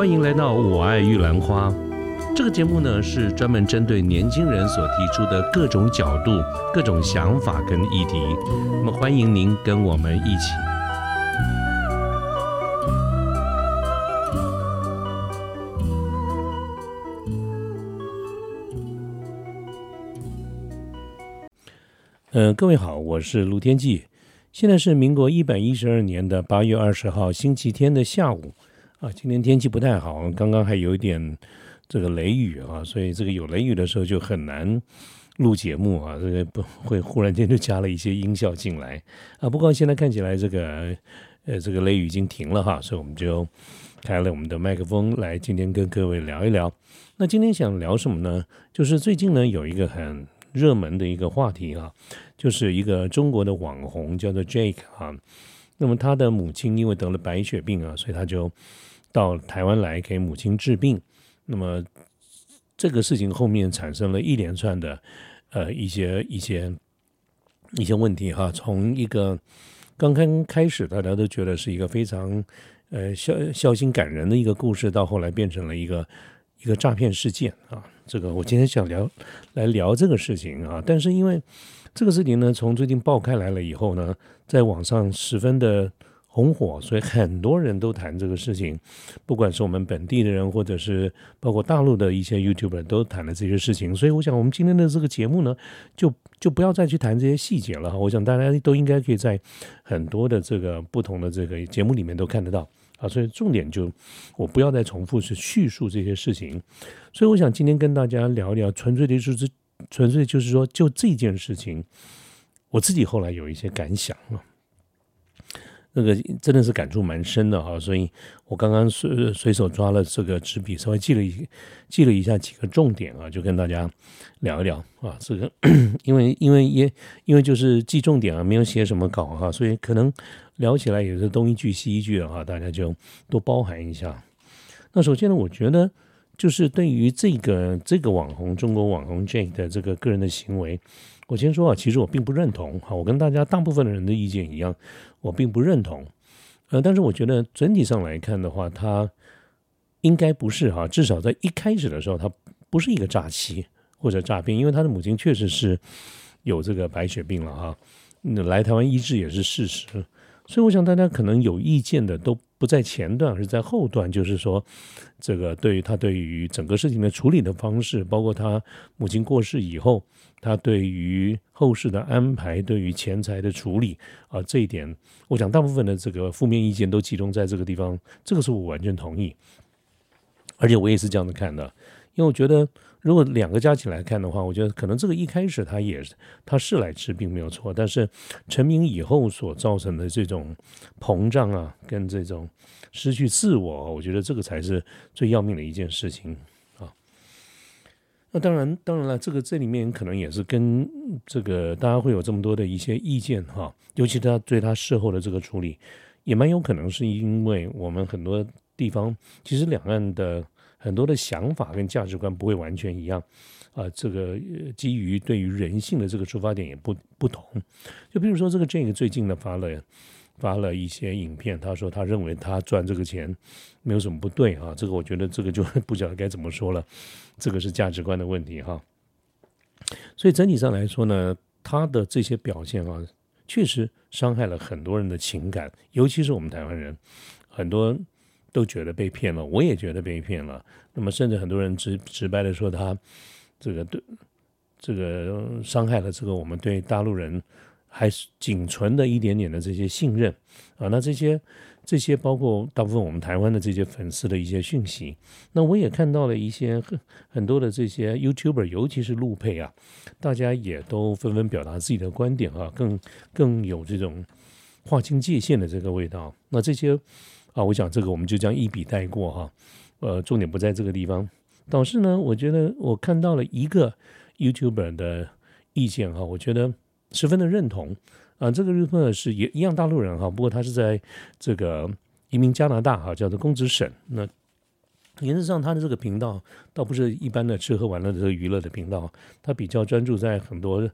欢迎来到《我爱玉兰花》这个节目呢，是专门针对年轻人所提出的各种角度、各种想法跟议题。那么，欢迎您跟我们一起。呃，各位好，我是卢天记。现在是民国一百一十二年的八月二十号星期天的下午啊。今天天气不太好，刚刚还有一点这个雷雨啊，所以这个有雷雨的时候就很难录节目啊。这个不会忽然间就加了一些音效进来啊。不过现在看起来这个呃这个雷雨已经停了哈，所以我们就开了我们的麦克风来今天跟各位聊一聊。那今天想聊什么呢？就是最近呢有一个很。热门的一个话题啊，就是一个中国的网红叫做 Jake 啊，那么他的母亲因为得了白血病啊，所以他就到台湾来给母亲治病。那么这个事情后面产生了一连串的呃一些一些一些问题哈，从一个刚刚开始大家都觉得是一个非常呃孝孝心感人的一个故事，到后来变成了一个。一个诈骗事件啊，这个我今天想聊来聊这个事情啊，但是因为这个事情呢，从最近爆开来了以后呢，在网上十分的红火，所以很多人都谈这个事情，不管是我们本地的人，或者是包括大陆的一些 YouTuber 都谈了这些事情，所以我想我们今天的这个节目呢，就就不要再去谈这些细节了。我想大家都应该可以在很多的这个不同的这个节目里面都看得到。啊，所以重点就我不要再重复去叙述这些事情，所以我想今天跟大家聊一聊，纯粹的就是纯粹就是说就这件事情，我自己后来有一些感想啊。那个真的是感触蛮深的哈，所以我刚刚随随手抓了这个纸笔，稍微记了一记了一下几个重点啊，就跟大家聊一聊啊。这个 因为因为也因为就是记重点啊，没有写什么稿哈，所以可能聊起来也是东一句西一句的哈，大家就多包涵一下。那首先呢，我觉得就是对于这个这个网红中国网红 Jake 的这个个人的行为。我先说啊，其实我并不认同哈，我跟大家大部分的人的意见一样，我并不认同。呃，但是我觉得整体上来看的话，他应该不是哈，至少在一开始的时候，他不是一个诈欺或者诈骗，因为他的母亲确实是有这个白血病了哈，来台湾医治也是事实。所以我想大家可能有意见的都不在前段，而是在后段，就是说这个对于他对于整个事情的处理的方式，包括他母亲过世以后。他对于后事的安排，对于钱财的处理啊，这一点，我想大部分的这个负面意见都集中在这个地方，这个是我完全同意，而且我也是这样子看的，因为我觉得如果两个加起来看的话，我觉得可能这个一开始他也他是来治病没有错，但是成名以后所造成的这种膨胀啊，跟这种失去自我，我觉得这个才是最要命的一件事情啊。那当然，当然了，这个这里面可能也是跟这个大家会有这么多的一些意见哈，尤其他对他事后的这个处理，也蛮有可能是因为我们很多地方其实两岸的很多的想法跟价值观不会完全一样啊，这个基于对于人性的这个出发点也不不同，就比如说这个这个最近呢发了。发了一些影片，他说他认为他赚这个钱没有什么不对啊，这个我觉得这个就 不晓得该怎么说了，这个是价值观的问题哈。所以整体上来说呢，他的这些表现啊，确实伤害了很多人的情感，尤其是我们台湾人，很多都觉得被骗了，我也觉得被骗了。那么甚至很多人直直白的说他这个对这个伤害了这个我们对大陆人。还是仅存的一点点的这些信任啊，那这些这些包括大部分我们台湾的这些粉丝的一些讯息，那我也看到了一些很很多的这些 YouTuber，尤其是陆配啊，大家也都纷纷表达自己的观点啊，更更有这种划清界限的这个味道。那这些啊，我想这个我们就将一笔带过哈，呃，重点不在这个地方。导致呢，我觉得我看到了一个 YouTuber 的意见哈，我觉得。十分的认同啊，这个日本是也一样大陆人哈，不过他是在这个移民加拿大哈，叫做公子省。那原则上他的这个频道倒不是一般的吃喝玩乐的这个娱乐的频道，他比较专注在很多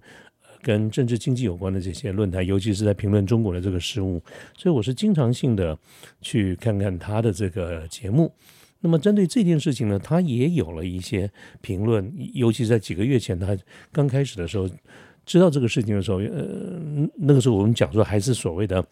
跟政治经济有关的这些论坛，尤其是在评论中国的这个事务。所以我是经常性的去看看他的这个节目。那么针对这件事情呢，他也有了一些评论，尤其在几个月前他刚开始的时候。知道这个事情的时候，呃，那个时候我们讲说还是所谓的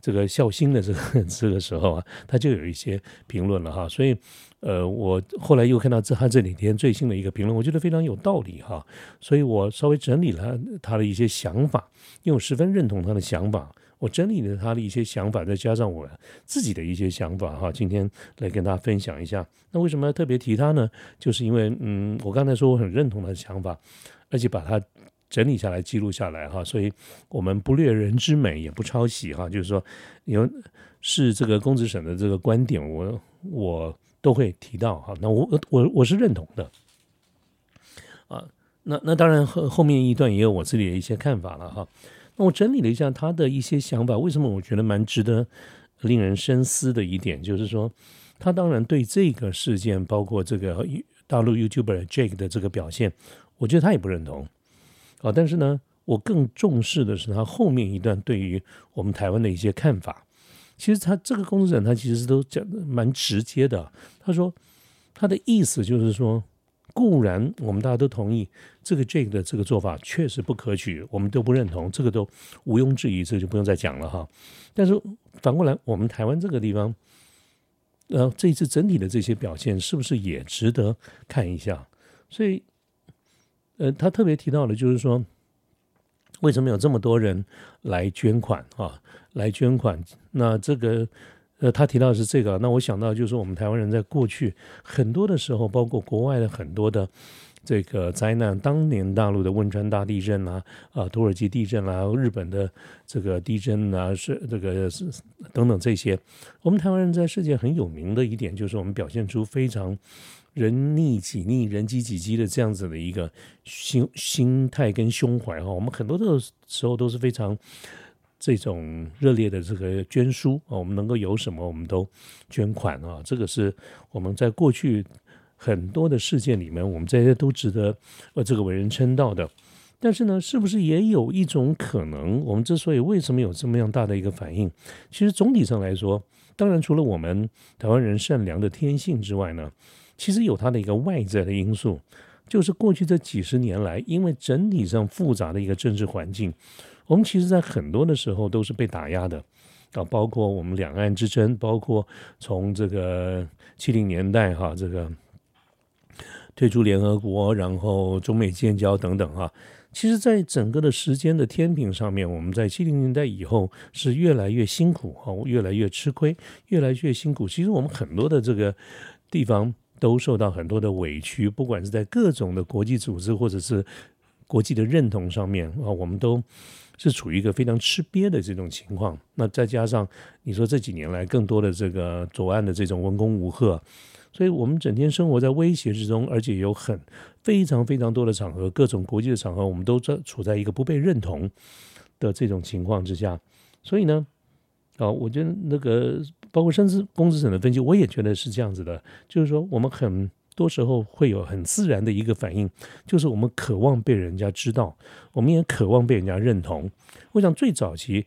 这个孝心的这个 这个时候啊，他就有一些评论了哈。所以，呃，我后来又看到这他这几天最新的一个评论，我觉得非常有道理哈。所以我稍微整理了他的一些想法，因为我十分认同他的想法。我整理了他的一些想法，再加上我自己的一些想法哈，今天来跟大家分享一下。那为什么要特别提他呢？就是因为，嗯，我刚才说我很认同他的想法，而且把他。整理下来，记录下来哈，所以我们不略人之美，也不抄袭哈。就是说，有是这个公子省的这个观点，我我都会提到哈。那我我我是认同的啊。那那当然后后面一段也有我自己的一些看法了哈。那我整理了一下他的一些想法，为什么我觉得蛮值得令人深思的一点，就是说，他当然对这个事件，包括这个大陆 YouTuber Jake 的这个表现，我觉得他也不认同。啊，但是呢，我更重视的是他后面一段对于我们台湾的一些看法。其实他这个公司人，他其实都讲的蛮直接的。他说他的意思就是说，固然我们大家都同意这个 Jake 的这个做法确实不可取，我们都不认同，这个都毋庸置疑，这个就不用再讲了哈。但是反过来，我们台湾这个地方，呃，这一次整体的这些表现是不是也值得看一下？所以。呃，他特别提到的，就是说，为什么有这么多人来捐款啊？来捐款，那这个，呃，他提到的是这个。那我想到，就是我们台湾人在过去很多的时候，包括国外的很多的这个灾难，当年大陆的汶川大地震啊，啊，土耳其地震啊，日本的这个地震啊，是这个是等等这些，我们台湾人在世界很有名的一点，就是我们表现出非常。人逆己逆，人饥己饥的这样子的一个心心态跟胸怀哈，我们很多的时候都是非常这种热烈的这个捐书啊，我们能够有什么我们都捐款啊，这个是我们在过去很多的事件里面，我们这些都值得呃这个为人称道的。但是呢，是不是也有一种可能，我们之所以为什么有这么样大的一个反应，其实总体上来说，当然除了我们台湾人善良的天性之外呢？其实有它的一个外在的因素，就是过去这几十年来，因为整体上复杂的一个政治环境，我们其实在很多的时候都是被打压的啊，包括我们两岸之争，包括从这个七零年代哈，这个退出联合国，然后中美建交等等哈，其实，在整个的时间的天平上面，我们在七零年代以后是越来越辛苦哈，越来越吃亏，越来越辛苦。其实我们很多的这个地方。都受到很多的委屈，不管是在各种的国际组织或者是国际的认同上面啊，我们都是处于一个非常吃瘪的这种情况。那再加上你说这几年来更多的这个左岸的这种文攻武赫，所以我们整天生活在威胁之中，而且有很非常非常多的场合，各种国际的场合，我们都在处在一个不被认同的这种情况之下。所以呢，啊，我觉得那个。包括甚至公子省的分析，我也觉得是这样子的，就是说我们很多时候会有很自然的一个反应，就是我们渴望被人家知道，我们也渴望被人家认同。我想最早期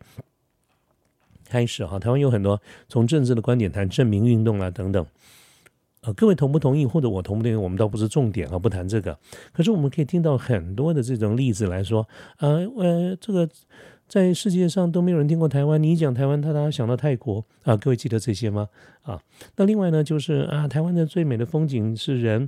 开始哈，台湾有很多从政治的观点谈证明运动啊等等，呃，各位同不同意或者我同不同意，我们倒不是重点啊，不谈这个。可是我们可以听到很多的这种例子来说，呃呃，这个。在世界上都没有人听过台湾，你一讲台湾，他大家想到泰国啊？各位记得这些吗？啊，那另外呢，就是啊，台湾的最美的风景是人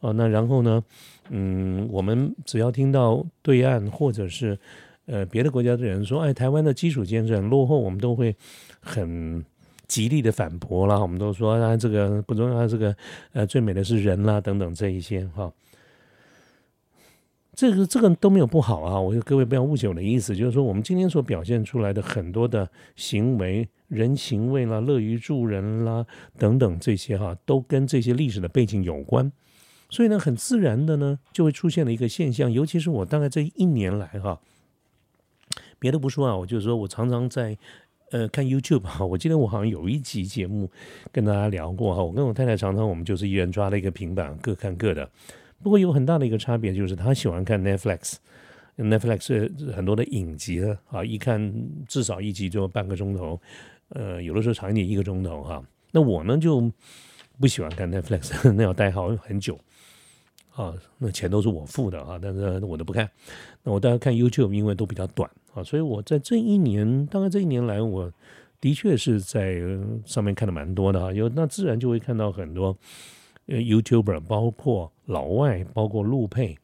哦。那然后呢，嗯，我们只要听到对岸或者是呃别的国家的人说，哎，台湾的基础建设很落后，我们都会很极力的反驳啦。我们都说啊，这个不重要，这个呃最美的是人啦，等等这一些哈。这个这个都没有不好啊！我各位不要误解我的意思，就是说我们今天所表现出来的很多的行为、人情味啦、乐于助人啦等等这些哈，都跟这些历史的背景有关。所以呢，很自然的呢，就会出现了一个现象。尤其是我大概这一年来哈，别的不说啊，我就是说我常常在呃看 YouTube 哈。我记得我好像有一集节目跟大家聊过哈，我跟我太太常常我们就是一人抓了一个平板，各看各的。不过有很大的一个差别，就是他喜欢看 Netflix，Netflix 很多的影集啊，一看至少一集就半个钟头，呃，有的时候长一点一个钟头哈。那我呢就不喜欢看 Netflix，那要待好很久啊，那钱都是我付的啊，但是我都不看。那我大概看 YouTube，因为都比较短啊，所以我在这一年，大概这一年来，我的确是在上面看的蛮多的哈，有那自然就会看到很多呃 YouTuber，包括老外，包括陆配。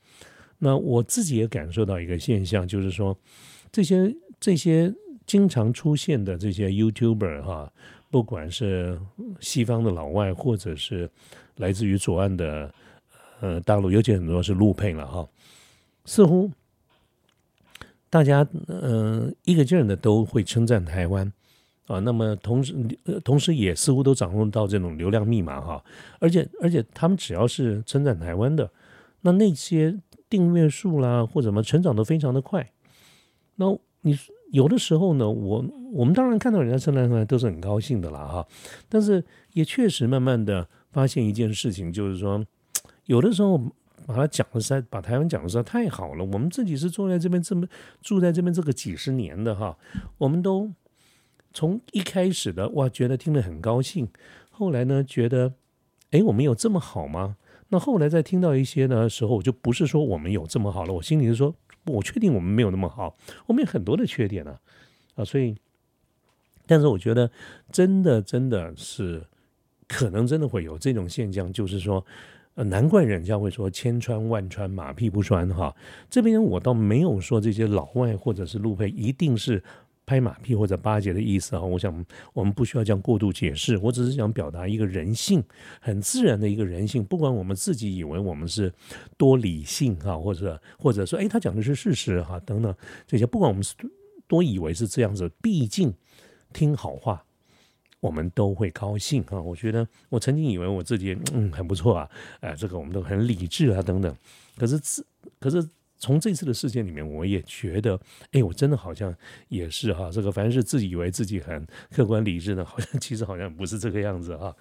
那我自己也感受到一个现象，就是说这些这些经常出现的这些 YouTuber 哈，不管是西方的老外，或者是来自于左岸的呃大陆，尤其很多是陆配了哈，似乎大家嗯一个劲儿的都会称赞台湾啊，那么同时呃同时也似乎都掌握到这种流量密码哈，而且而且他们只要是称赞台湾的，那那些。订阅数啦，或者什么成长都非常的快。那你有的时候呢，我我们当然看到人家称赞出来都是很高兴的啦，哈。但是也确实慢慢的发现一件事情，就是说，有的时候把它讲的实在，把台湾讲的实在太好了。我们自己是住在这边这么住在这边这个几十年的哈，我们都从一开始的哇觉得听得很高兴，后来呢觉得，哎，我们有这么好吗？那后来再听到一些的时候，我就不是说我们有这么好了，我心里是说，我确定我们没有那么好，我们有很多的缺点呢，啊，所以，但是我觉得真的真的是可能真的会有这种现象，就是说，呃，难怪人家会说千穿万穿马屁不穿哈，这边我倒没有说这些老外或者是路配一定是。拍马屁或者巴结的意思啊，我想我们不需要这样过度解释，我只是想表达一个人性很自然的一个人性，不管我们自己以为我们是多理性哈，或者或者说哎他讲的是事实哈等等这些，不管我们是多以为是这样子，毕竟听好话我们都会高兴哈。我觉得我曾经以为我自己嗯很不错啊，哎这个我们都很理智啊等等，可是自可是。从这次的事件里面，我也觉得，哎，我真的好像也是哈，这个凡是自己以为自己很客观理智的，好像其实好像不是这个样子哈。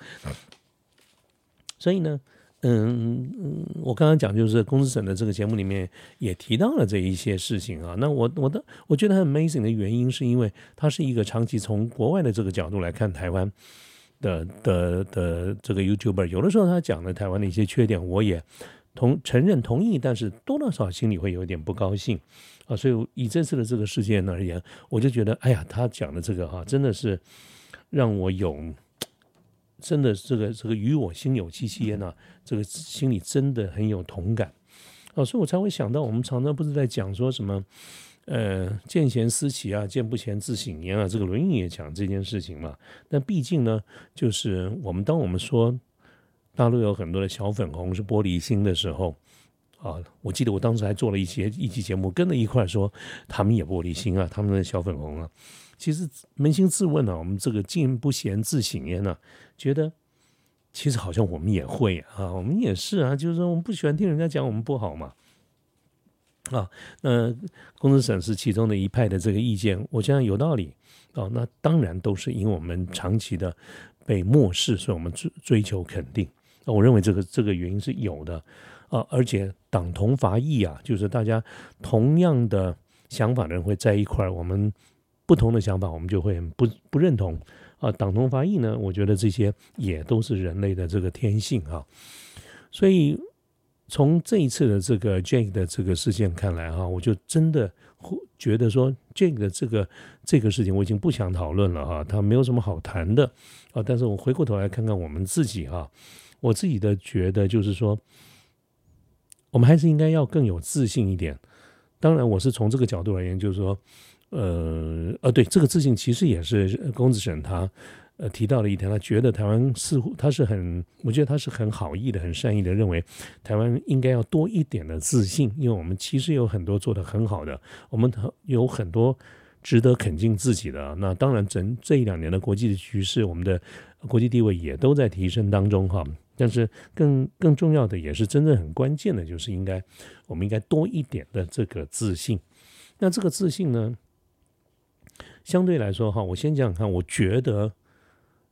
所以呢，嗯嗯，我刚刚讲就是公司省的这个节目里面也提到了这一些事情啊。那我我的我觉得很 amazing 的原因，是因为他是一个长期从国外的这个角度来看台湾的的的这个 YouTuber，有的时候他讲的台湾的一些缺点，我也。同承认同意，但是多多少少心里会有点不高兴啊，所以以这次的这个事件而言，我就觉得，哎呀，他讲的这个哈，真的是让我有真的这个这个与我心有戚戚焉呐，这个心里真的很有同感啊，所以我才会想到，我们常常不是在讲说什么，呃，见贤思齐啊，见不贤自省焉啊，这个《论语》也讲这件事情嘛。但毕竟呢，就是我们当我们说。大陆有很多的小粉红是玻璃心的时候，啊，我记得我当时还做了一些一期节目，跟着一块说他们也玻璃心啊，他们的小粉红啊。其实扪心自问啊，我们这个进不贤自省焉呢，觉得其实好像我们也会啊，我们也是啊，就是说我们不喜欢听人家讲我们不好嘛。啊，那公司审视其中的一派的这个意见，我觉得有道理啊。那当然都是因为我们长期的被漠视，所以我们追追求肯定。我认为这个这个原因是有的啊，而且党同伐异啊，就是大家同样的想法的人会在一块儿，我们不同的想法我们就会不不认同啊。党同伐异呢，我觉得这些也都是人类的这个天性啊。所以从这一次的这个 Jake 的这个事件看来哈，我就真的觉得说 Jake 的这个这个事情我已经不想讨论了哈，他没有什么好谈的啊。但是我回过头来看看我们自己哈。我自己的觉得就是说，我们还是应该要更有自信一点。当然，我是从这个角度而言，就是说，呃，呃，对，这个自信其实也是龚子省他呃提到了一点，他觉得台湾似乎他是很，我觉得他是很好意的、很善意的，认为台湾应该要多一点的自信，因为我们其实有很多做的很好的，我们有很多值得肯定自己的。那当然，整这一两年的国际的局势，我们的国际地位也都在提升当中，哈。但是更更重要的也是真正很关键的，就是应该我们应该多一点的这个自信。那这个自信呢，相对来说哈，我先讲讲看，我觉得，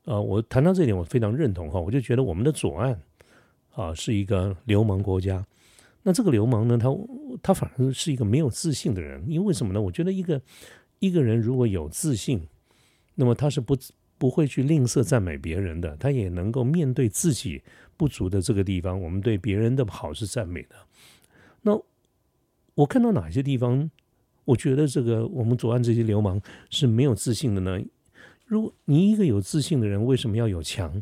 呃，我谈到这点我非常认同哈，我就觉得我们的左岸啊是一个流氓国家。那这个流氓呢，他他反而是一个没有自信的人，因为什么呢？我觉得一个一个人如果有自信，那么他是不。不会去吝啬赞美别人的，他也能够面对自己不足的这个地方，我们对别人的好是赞美的。那我看到哪些地方，我觉得这个我们左岸这些流氓是没有自信的呢？如果你一个有自信的人，为什么要有强？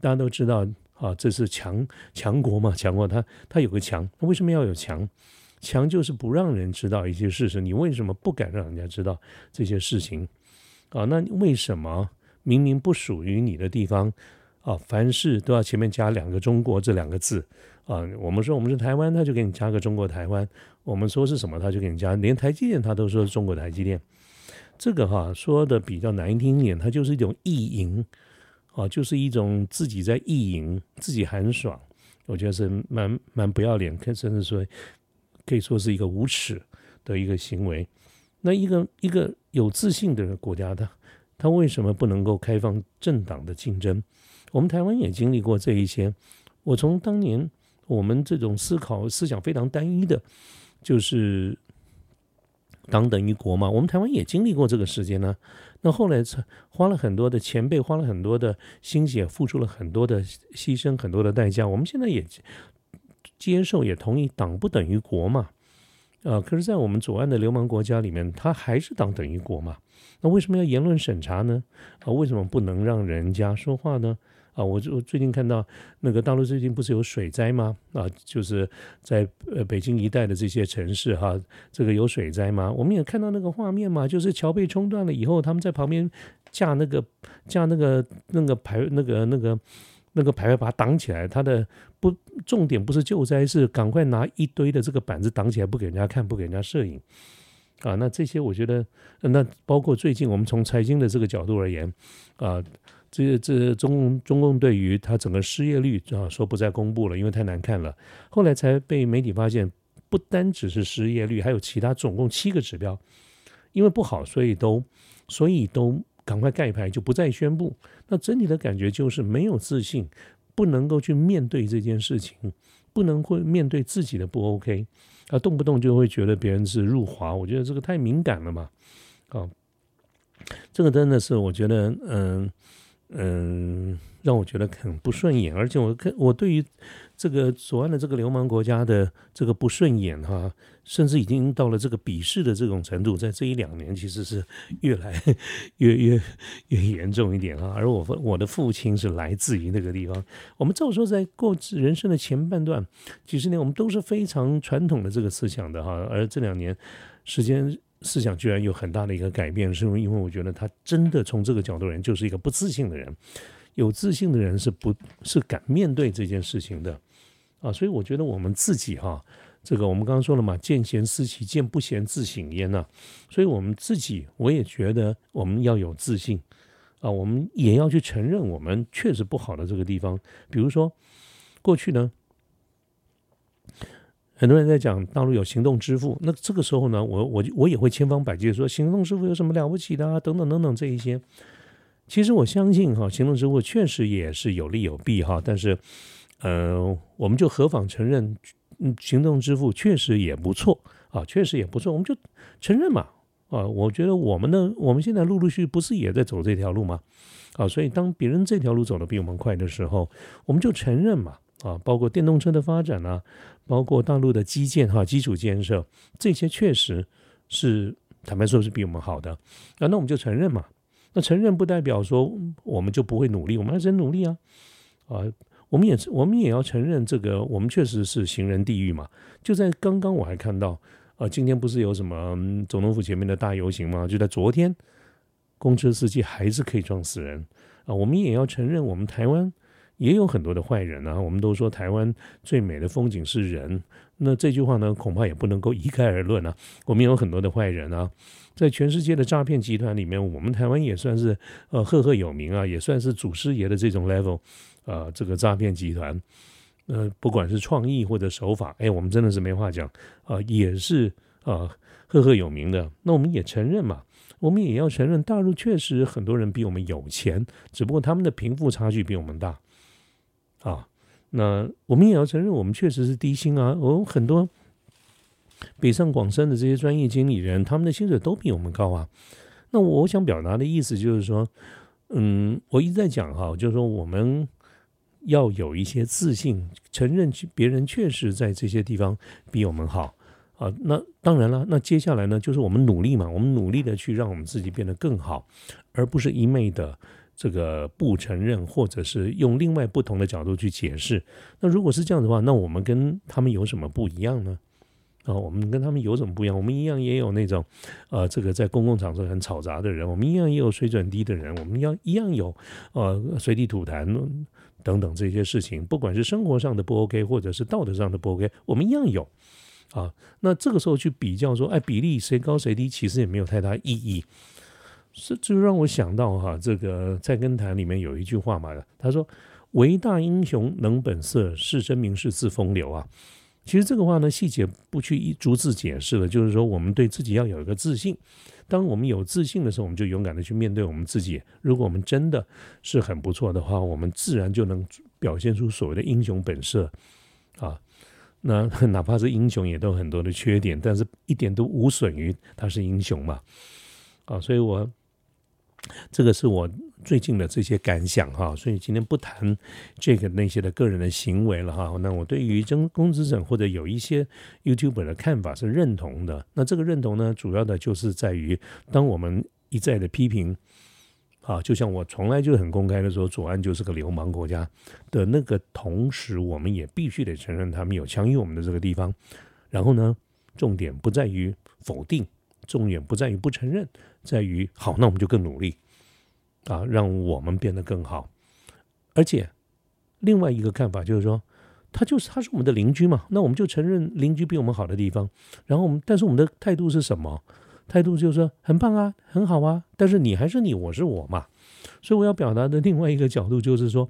大家都知道啊，这是强强国嘛，强国他他有个强，为什么要有强？强就是不让人知道一些事实，你为什么不敢让人家知道这些事情？啊，那为什么明明不属于你的地方啊，凡事都要前面加两个中国这两个字啊？我们说我们是台湾，他就给你加个中国台湾；我们说是什么，他就给你加，连台积电他都说是中国台积电。这个哈说的比较难听一点，它就是一种意淫啊，就是一种自己在意淫，自己很爽。我觉得是蛮蛮不要脸，甚至说可以说是一个无耻的一个行为。那一个一个有自信的国家，他他为什么不能够开放政党的竞争？我们台湾也经历过这一些。我从当年我们这种思考思想非常单一的，就是。党等于国嘛，我们台湾也经历过这个时间呢。那后来才花了很多的前辈，花了很多的心血，付出了很多的牺牲，很多的代价。我们现在也接受，也同意党不等于国嘛。啊，可是，在我们左岸的流氓国家里面，他还是党等于国嘛。那为什么要言论审查呢？啊，为什么不能让人家说话呢？啊，我就最近看到那个大陆最近不是有水灾吗？啊，就是在呃北京一带的这些城市哈，这个有水灾吗？我们也看到那个画面嘛，就是桥被冲断了以后，他们在旁边架那个架那个那个牌那个那个那个牌把它挡起来。它的不重点不是救灾，是赶快拿一堆的这个板子挡起来，不给人家看，不给人家摄影。啊，那这些我觉得，那包括最近我们从财经的这个角度而言，啊。这这中共中共对于他整个失业率啊说不再公布了，因为太难看了。后来才被媒体发现，不单只是失业率，还有其他总共七个指标，因为不好，所以都所以都赶快盖牌，就不再宣布。那整体的感觉就是没有自信，不能够去面对这件事情，不能会面对自己的不 OK，啊，动不动就会觉得别人是入华，我觉得这个太敏感了嘛，啊，这个真的是我觉得嗯。嗯，让我觉得很不顺眼，而且我看我对于这个左岸的这个流氓国家的这个不顺眼哈，甚至已经到了这个鄙视的这种程度，在这一两年其实是越来越越越严重一点哈。而我我的父亲是来自于那个地方，我们照说在过人生的前半段几十年，我们都是非常传统的这个思想的哈，而这两年时间。思想居然有很大的一个改变，是因为我觉得他真的从这个角度人就是一个不自信的人，有自信的人是不是敢面对这件事情的啊？所以我觉得我们自己哈，这个我们刚刚说了嘛，见贤思齐，见不贤自省焉呐。所以我们自己，我也觉得我们要有自信啊，我们也要去承认我们确实不好的这个地方，比如说过去呢。很多人在讲大陆有行动支付，那这个时候呢，我我我也会千方百计说行动支付有什么了不起的啊？等等等等这一些，其实我相信哈，行动支付确实也是有利有弊哈。但是，呃，我们就何妨承认，嗯行动支付确实也不错啊，确实也不错，我们就承认嘛啊。我觉得我们呢，我们现在陆陆续续不是也在走这条路吗？啊，所以当别人这条路走得比我们快的时候，我们就承认嘛。啊，包括电动车的发展啊，包括大陆的基建哈，基础建设这些确实是坦白说是比我们好的啊，那我们就承认嘛。那承认不代表说我们就不会努力，我们还是努力啊啊，我们也我们也要承认这个，我们确实是行人地狱嘛。就在刚刚我还看到啊，今天不是有什么总统府前面的大游行吗？就在昨天，公车司机还是可以撞死人啊。我们也要承认，我们台湾。也有很多的坏人啊！我们都说台湾最美的风景是人，那这句话呢，恐怕也不能够一概而论啊。我们有很多的坏人啊，在全世界的诈骗集团里面，我们台湾也算是呃赫赫有名啊，也算是祖师爷的这种 level 啊。这个诈骗集团，呃，不管是创意或者手法，哎，我们真的是没话讲啊，也是啊赫赫有名的。那我们也承认嘛，我们也要承认，大陆确实很多人比我们有钱，只不过他们的贫富差距比我们大。啊，那我们也要承认，我们确实是低薪啊。我们很多北上广深的这些专业经理人，他们的薪水都比我们高啊。那我想表达的意思就是说，嗯，我一直在讲哈，就是说我们要有一些自信，承认别人确实在这些地方比我们好啊。那当然了，那接下来呢，就是我们努力嘛，我们努力的去让我们自己变得更好，而不是一昧的这个不承认，或者是用另外不同的角度去解释。那如果是这样的话，那我们跟他们有什么不一样呢？啊，我们跟他们有什么不一样？我们一样也有那种，呃，这个在公共场所很吵杂的人，我们一样也有水准低的人，我们要一样有，呃，随地吐痰等等这些事情，不管是生活上的不 OK，或者是道德上的不 OK，我们一样有。啊，那这个时候去比较说，哎，比例谁高谁低，其实也没有太大意义。是，就让我想到哈，这个在跟坛里面有一句话嘛，他说：“唯大英雄能本色，是真名是自风流啊。”其实这个话呢，细节不去一逐字解释了，就是说我们对自己要有一个自信。当我们有自信的时候，我们就勇敢的去面对我们自己。如果我们真的是很不错的话，我们自然就能表现出所谓的英雄本色啊。那哪怕是英雄，也都很多的缺点，但是一点都无损于他是英雄嘛。啊，所以我这个是我。最近的这些感想哈，所以今天不谈这个那些的个人的行为了哈。那我对于真公子者或者有一些 YouTuber 的看法是认同的。那这个认同呢，主要的就是在于，当我们一再的批评啊，就像我从来就很公开的说，左岸就是个流氓国家的那个同时，我们也必须得承认他们有强于我们的这个地方。然后呢，重点不在于否定，重点不在于不承认，在于好，那我们就更努力。啊，让我们变得更好，而且另外一个看法就是说，他就是他是我们的邻居嘛，那我们就承认邻居比我们好的地方，然后我们但是我们的态度是什么？态度就是说很棒啊，很好啊，但是你还是你，我是我嘛，所以我要表达的另外一个角度就是说，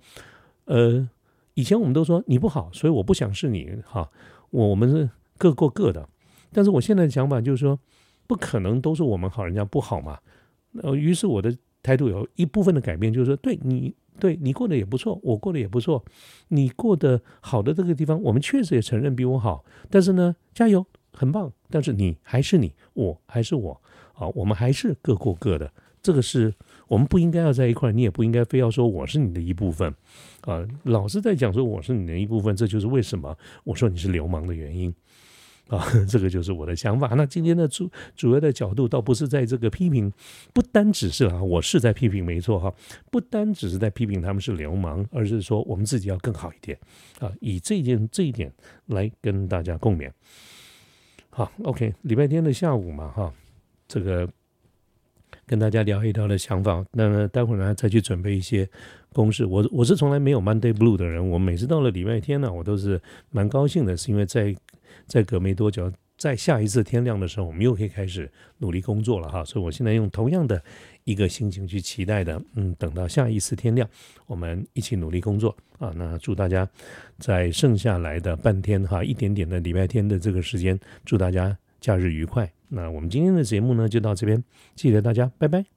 呃，以前我们都说你不好，所以我不想是你哈，我我们是各过各的，但是我现在的想法就是说，不可能都是我们好，人家不好嘛，呃，于是我的。态度有一部分的改变，就是说，对你，对你过得也不错，我过得也不错，你过得好的这个地方，我们确实也承认比我好，但是呢，加油，很棒，但是你还是你，我还是我，啊，我们还是各过各的，这个是我们不应该要在一块，你也不应该非要说我是你的一部分，啊，老是在讲说我是你的一部分，这就是为什么我说你是流氓的原因。啊，这个就是我的想法。那今天的主主要的角度，倒不是在这个批评，不单只是啊，我是在批评，没错哈，不单只是在批评他们是流氓，而是说我们自己要更好一点啊，以这件这一点来跟大家共勉。好，OK，礼拜天的下午嘛，哈，这个跟大家聊一聊的想法。那待会儿呢，再去准备一些公式。我我是从来没有 Monday Blue 的人，我每次到了礼拜天呢，我都是蛮高兴的，是因为在。在隔没多久，在下一次天亮的时候，我们又可以开始努力工作了哈。所以我现在用同样的一个心情去期待的，嗯，等到下一次天亮，我们一起努力工作啊。那祝大家在剩下来的半天哈，一点点的礼拜天的这个时间，祝大家假日愉快。那我们今天的节目呢，就到这边，记得大家拜拜。